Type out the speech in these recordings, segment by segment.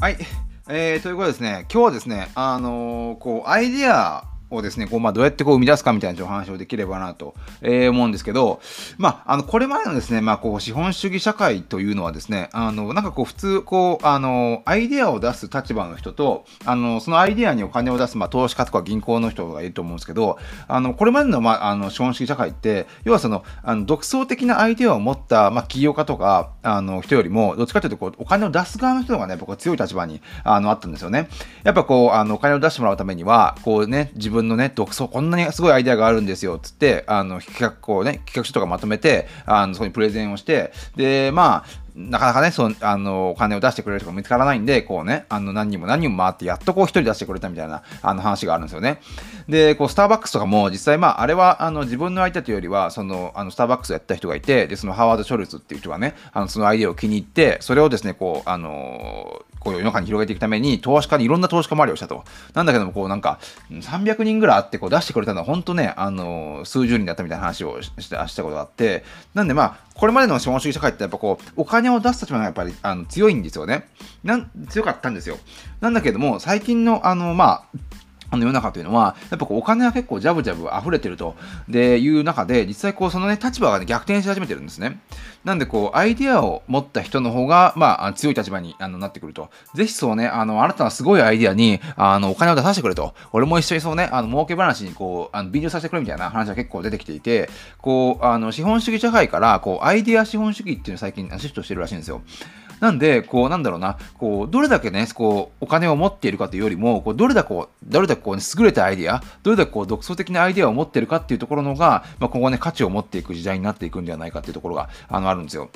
はい、えー、ということですね、今日はですね、あのー、こう、アイディアをですね、こうまあ、どうやってこう生み出すかみたいなお話をできればなと、えー、思うんですけど、まあ、あの、これまでのですね、まあ、こう、資本主義社会というのはですね、あの、なんかこう、普通、こう、あの、アイデアを出す立場の人と、あの、そのアイデアにお金を出す、まあ、投資家とか銀行の人がいると思うんですけど、あの、これまでの、まあ、あの、資本主義社会って、要はその、あの、独創的なアイデアを持った、まあ、起業家とか、あの、人よりも、どっちかというと、こう、お金を出す側の人がね、僕は強い立場に、あの、あったんですよね。やっぱこう、あの、お金を出してもらうためには、こうね、自分分のね、独創、こんなにすごいアイデアがあるんですよ、つって、あの、企画、こうね、企画書とかまとめて、あの、そこにプレゼンをして、で、まあ、なかなかね、その、あの、お金を出してくれる人が見つからないんで、こうね、あの、何人も何人も回って、やっとこう一人出してくれたみたいな、あの話があるんですよね。で、こう、スターバックスとかも、実際まあ、あれは、あの、自分の相手というよりは、その、あの、スターバックスをやった人がいて、で、そのハワード・ショルツっていう人がね、あの、そのアイデアを気に入って、それをですね、こう、あのこう世の中に広げていくために、投資家にいろんな投資家回りをしたと。なんだけども、こうなんか、300人ぐらいあってこう出してくれたのは、本当ね、あの、数十人だったみたいな話をしたしたことがあって、なんでまあ、これまでの資本主義社会ってやっぱこう、お金を出す立場がやっぱりあの強いんですよね。なん強かったんですよ。なんだけども、最近の、あの、まあ、あの世の中というのは、やっぱこうお金は結構ジャブジャブ溢れてるとでいう中で、実際こうそのね、立場が、ね、逆転し始めてるんですね。なんでこう、アイディアを持った人の方が、まあ、強い立場にあのなってくると。ぜひそうね、あの、あなたのすごいアイディアに、あの、お金を出させてくれと。俺も一緒にそうね、あの、儲け話にこう、あの、便乗させてくれみたいな話が結構出てきていて、こう、あの、資本主義社会から、こう、アイディア資本主義っていうのを最近シフトしてるらしいんですよ。なんで、こう、なんだろうな、こう、どれだけね、こう、お金を持っているかというよりも、こうどれだけこう、どれだけこう、ね、優れたアイディア、どれだけこう、独創的なアイディアを持っているかっていうところのが、まあ、今後ね、価値を持っていく時代になっていくんではないかっていうところが、あの、あるんですよ。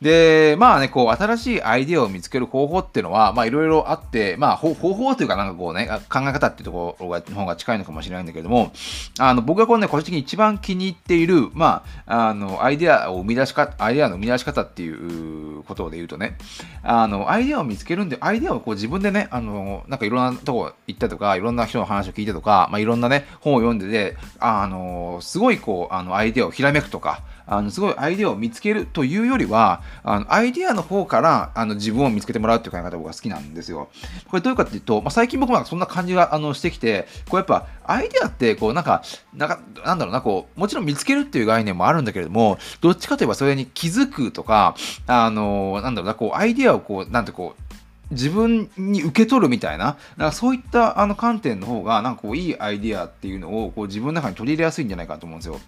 で、まあね、こう、新しいアイディアを見つける方法っていうのは、まあいろいろあって、まあ方法というかなんかこうね、考え方っていうところが、の方が近いのかもしれないんだけども、あの、僕がこのね、個人的に一番気に入っている、まあ、あの、アイディアを生み出しか、アイディアの生み出し方っていうことで言うとね、あの、アイデアを見つけるんで、アイデアをこう自分でね、あの、なんかいろんなとこ行ったとか、いろんな人の話を聞いたとか、まあいろんなね、本を読んでて、あの、すごいこう、あの、アイデアをひらめくとか、あのすごいアイデアを見つけるというよりはあのアイデアの方からあの自分を見つけてもらうっていう考え方僕は好きなんですよ。これどういうかっていうと、まあ、最近僕はそんな感じがあのしてきてこうやっぱアイデアってこうなんかなんかなんだろうなこうもちろん見つけるっていう概念もあるんだけれどもどっちかといえばそれに気づくとかあのなんだろうなこうアイデアをこうなんてこう自分に受け取るみたいな、なんかそういったあの観点の方が、なんかこういいアイディアっていうのをこう自分の中に取り入れやすいんじゃないかと思うんですよ。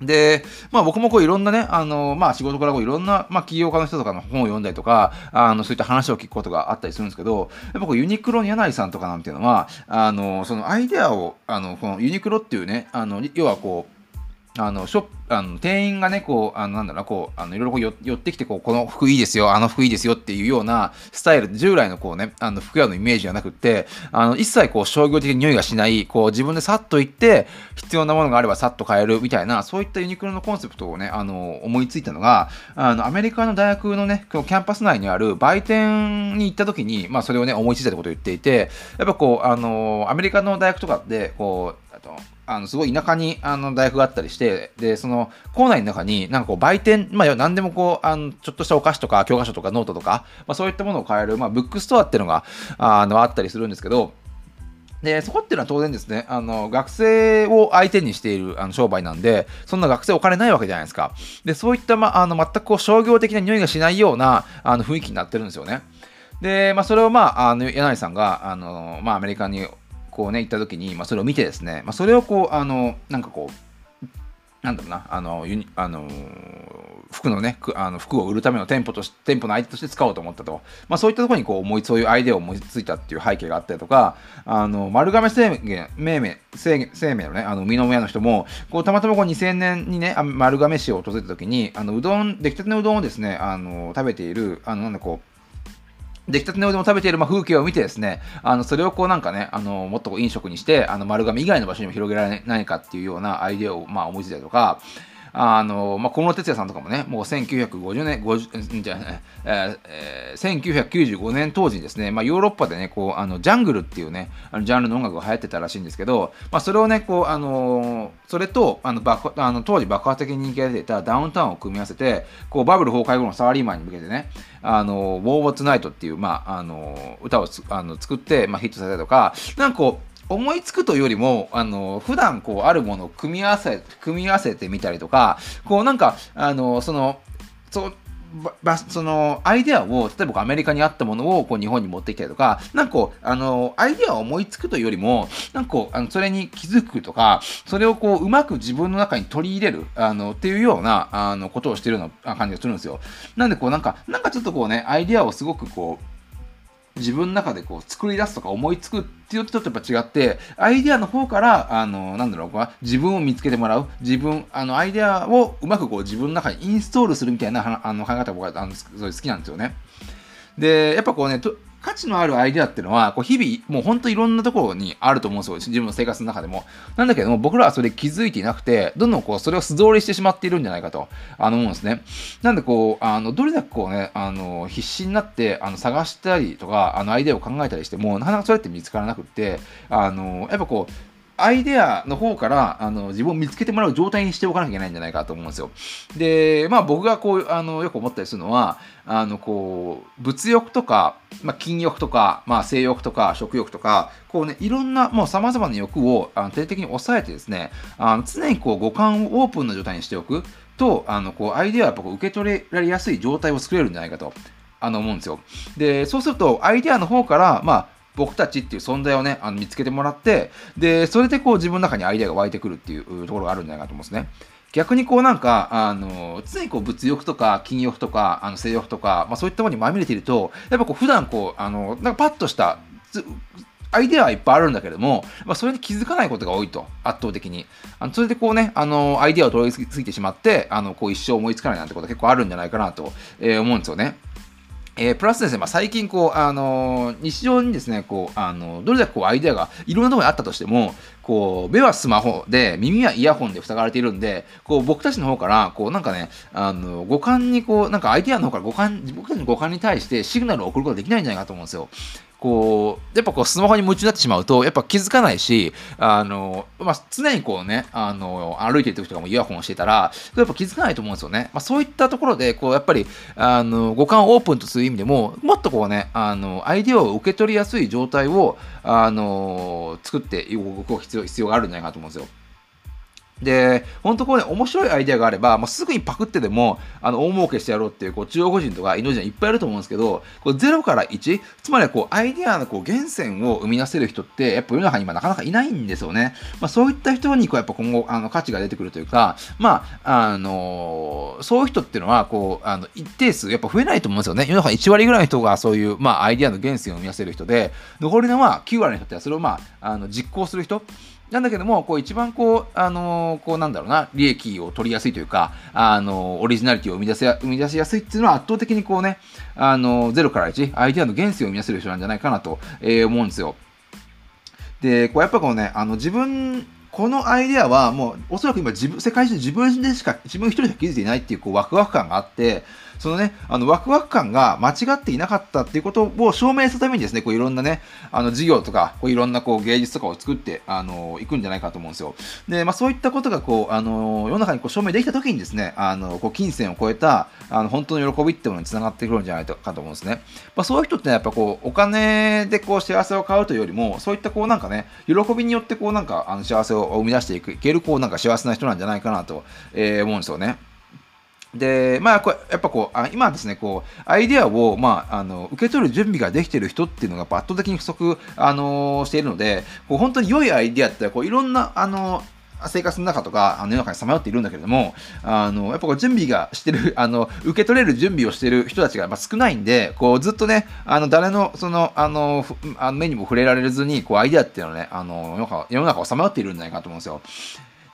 で、まあ僕もこういろんなね、あの、まあ仕事からこういろんな、まあ起業家の人とかの本を読んだりとか、あの、そういった話を聞くことがあったりするんですけど、やっぱこうユニクロの柳井さんとかなんていうのは、あの、そのアイデアを、あの、このユニクロっていうね、あの、要はこう、あの、ショ、あの店員がね、こう、あのなんだろうこう、あのいろいろこう寄ってきてこう、この服いいですよ、あの服いいですよっていうようなスタイル、従来のこうね、あの服屋のイメージじゃなくて、あの一切こう商業的に匂いがしない、こう自分でさっと行って、必要なものがあればさっと買えるみたいな、そういったユニクロのコンセプトをね、あの思いついたのが、あのアメリカの大学のね、キャンパス内にある売店に行った時に、まあそれをね、思いついたってことを言っていて、やっぱこう、あのアメリカの大学とかで、こう、と、あのすごい田舎にあの大学があったりして、で、その校内の中になんかこう売店、まあ何でもこう、あのちょっとしたお菓子とか教科書とかノートとか、まあそういったものを買える、まあブックストアっていうのがあのあったりするんですけど、で、そこっていうのは当然ですね、あの、学生を相手にしているあの商売なんで、そんな学生お金ないわけじゃないですか。で、そういった、ま、あの、全くこう商業的な匂いがしないようなあの雰囲気になってるんですよね。で、まあ、それを、まあ、あの柳井さんが、あのまあ、アメリカにこうね、行った時に、まあ、それを見てですね、まあ、それをこう、あの、なんかこう、なんだろうな、あの、ユニあの服のね、あの服を売るための店舗とし店舗の相手として使おうと思ったと。まあそういったところにこう思い、そういうアイデアを思いついたっていう背景があったりとか、あの、丸亀製麺、命名、生生命のね、あの、生みの親の人も、こう、たまたまこう2000年にね、丸亀市を訪れた時に、あの、うどん、出来たてのうどんをですね、あの、食べている、あの、なんだこう、出来たてのうどんを食べている、ま、風景を見てですね、あのそれをこうなんかね、あのもっとこう飲食にして、あの丸亀以外の場所にも広げられないかっていうようなアイデアをまあ思いついたりとか、あの、まあ、小室哲哉さんとかもね、もう1950年、50じゃない、えー、1995年当時にですね、まあ、ヨーロッパでね、こう、あの、ジャングルっていうね、あのジャンルの音楽が流行ってたらしいんですけど、まあ、それをね、こう、あの、それと、あの、爆あの当時爆発的に人気が出てたダウンタウンを組み合わせて、こう、バブル崩壊後のサラリーマンに向けてね、あの、ウォー・ウォッツ・ナイトっていう、まあ、あの、歌をあの作って、まあ、ヒットさせたりとか、なんかこう、思いつくというよりも、あの、普段こう、あるものを組み合わせ、組み合わせてみたりとか、こう、なんか、あの、その、そ、ばそのアイデアを例えばアメリカにあったものをこう日本に持ってきたりとかなんかこうあのアイデアを思いつくというよりもなんかこうあのそれに気づくとかそれをこううまく自分の中に取り入れるあのっていうようなあのことをしてるような感じがするんですよ。なんでこうなんかなんかちょっとこうねアイデアをすごくこう自分の中でこう作り出すとか思いつくっていうとちょっとやっぱ違って、アイデアの方から、あの、なんだろう、自分を見つけてもらう、自分、あの、アイデアをうまくこう自分の中にインストールするみたいなあの考え方が僕はあのすごい好きなんですよね。で、やっぱこうね、価値のあるアイデアっていうのは、こう日々、もう本当いろんなところにあると思うんですよ。自分の生活の中でも。なんだけども、僕らはそれ気づいていなくて、どんどんこう、それを素通りしてしまっているんじゃないかと、あの、思うんですね。なんでこう、あの、どれだけこうね、あの、必死になって、あの、探したりとか、あの、アイデアを考えたりしても、なかなかそれって見つからなくって、あの、やっぱこう、アイデアの方からあの自分を見つけてもらう状態にしておかなきゃいけないんじゃないかと思うんですよ。で、まあ僕がこう、あの、よく思ったりするのは、あの、こう、物欲とか、まあ、筋欲とか、まあ、性欲とか、食欲とか、こうね、いろんな、もう様々な欲をあの徹底的に抑えてですね、あの常にこう、五感をオープンな状態にしておくと、あの、こう、アイデアをやっぱ受け取れられやすい状態を作れるんじゃないかと。あの思うんですよ。で、そうすると、アイデアの方から、まあ、僕たちっていう存在をね、あの見つけてもらって、で、それでこう自分の中にアイデアが湧いてくるっていうところがあるんじゃないかと思うんですね。逆にこうなんか、あの、常にこう物欲とか筋欲とか、あの性欲とか、まあそういったものにまみれていると、やっぱこう普段こう、あの、なんかパッとしたアイデアはいっぱいあるんだけれども、まあ、それに気づかないことが多いと、圧倒的に。あのそれでこうね、あの、アイデアを通り過ぎてしまって、あの、こう一生思いつかないなんてことが結構あるんじゃないかなと、えー、思うんですよね。えー、プラスですね、まあ、最近こう、あのー、日常にですね、こう、あのー、どれだけこうアイデアがいろんなところにあったとしても、こう、目はスマホで、耳はイヤホンで塞がれているんで、こう、僕たちの方から、こう、なんかね、あの、五感にこう、なんかアイデアの方から五感、僕たちの五感に対してシグナルを送ることができないんじゃないかと思うんですよ。こう、やっぱこうスマホに夢中になってしまうと、やっぱ気づかないし、あの、まあ、常にこうね、あの、歩いてる時とかもイヤホンしてたら、やっぱ気づかないと思うんですよね。まあ、そういったところで、こう、やっぱり、あの、五感オープンとする意味でも、もっとこうね、あの、アイデアを受け取りやすい状態を、あの、作っていく必要必要があるんじゃないかと思うんですよ。で、本当こうね、面白いアイデアがあれば、まあ、すぐにパクってでも、あの、大儲けしてやろうっていう、こう、中国人とかインド人いっぱいいると思うんですけど、こう0から1、つまりこう、アイデアのこう、源泉を生み出せる人って、やっぱ世の中に今なかなかいないんですよね。まあ、そういった人に、こう、やっぱ今後、あの、価値が出てくるというか、まあ、あのー、そういう人っていうのは、こう、あの、一定数、やっぱ増えないと思うんですよね。世の中1割ぐらいの人がそういう、まあ、アイデアの源泉を生み出せる人で、残りのは9割の人って、それをまあ、あの、実行する人、なんだけども、こう一番こう、あのー、こうなんだろうな、利益を取りやすいというか、あのー、オリジナリティを生み出せや、生み出しやすいっていうのは圧倒的にこうね、あのー、0から1、アイデアの原石を生み出せる人なんじゃないかなと、え思うんですよ。で、こうやっぱこうね、あの自分、このアイデアはもうおそらく今自分、世界中自分でしか、自分一人でしか気づいていないっていうこうワクワク感があって、そのね、あの、ワクワク感が間違っていなかったっていうことを証明するためにですね、こういろんなね、あの、事業とか、こういろんなこう芸術とかを作って、あの、いくんじゃないかと思うんですよ。で、まあそういったことがこう、あの、世の中にこう証明できた時にですね、あの、こう、金銭を超えた、あの、本当の喜びってものにつながってくるんじゃないかと思うんですね。まあそういう人ってやっぱこう、お金でこう幸せを買うというよりも、そういったこうなんかね、喜びによってこうなんか、あの、幸せを生み出していく、いけるこうなんか幸せな人なんじゃないかなと、えー、思うんですよね。で、まあ、これやっぱこう、あ今ですね、こう、アイデアを、まあ、あの、受け取る準備ができてる人っていうのが圧倒的に不足、あのしているので、こう、本当に良いアイデアって、こう、いろんな、あの生活の中とか、あの世の中にさまよっているんだけれども、あの、やっぱこう準備がしてる、あの、受け取れる準備をしてる人たちが少ないんで、こうずっとね、あの、誰の、その、あの、あの目にも触れられずに、こうアイデアっていうのはね、あの、世の中世の中をさまよっているんじゃないかと思うんですよ。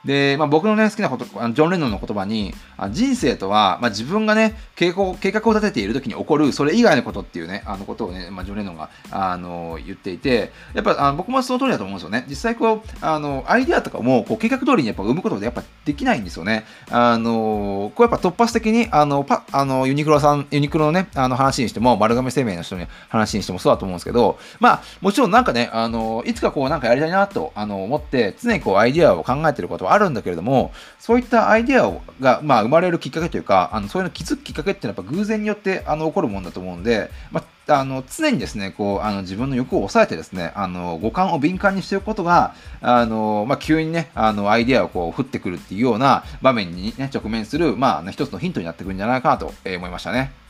で、まあ、僕のね、好きなこと、ジョン・レノンの言葉に、人生とは、まあ、自分がね計画、を立てている時に起こる、それ以外のことっていうね、あのことをね、まあ、ジョン・レノンが、あの、言っていて、やっぱ、あの僕もその通りだと思うんですよね。実際、こう、あの、アイデアとかも、こう、計画通りにやっぱ生むことでやっぱできないんですよね。あの、こうやっぱ突発的に、あの、パあのユニクロさん、ユニクロのね、あの話にしても、丸亀製麺の人に話にしてもそうだと思うんですけど、まあ、もちろんなんかね、あの、いつかこう、なんかやりたいなと、あの、思って、常にこう、アイデアを考えてることはあるんだけれども、そういったアイデアが、まあ、生まれるきっかけというか、あのそういうの気づくきっかけっていうのはやっぱ偶然によってあの起こるもんだと思うんで、まあ、あの常にですねこうあの自分の欲を抑えてですねあの五感を敏感にしておくことがあの、まあ、急にねあのアイデアをこう降ってくるっていうような場面に、ね、直面する、まあ、一つのヒントになってくるんじゃないかなと思いましたね。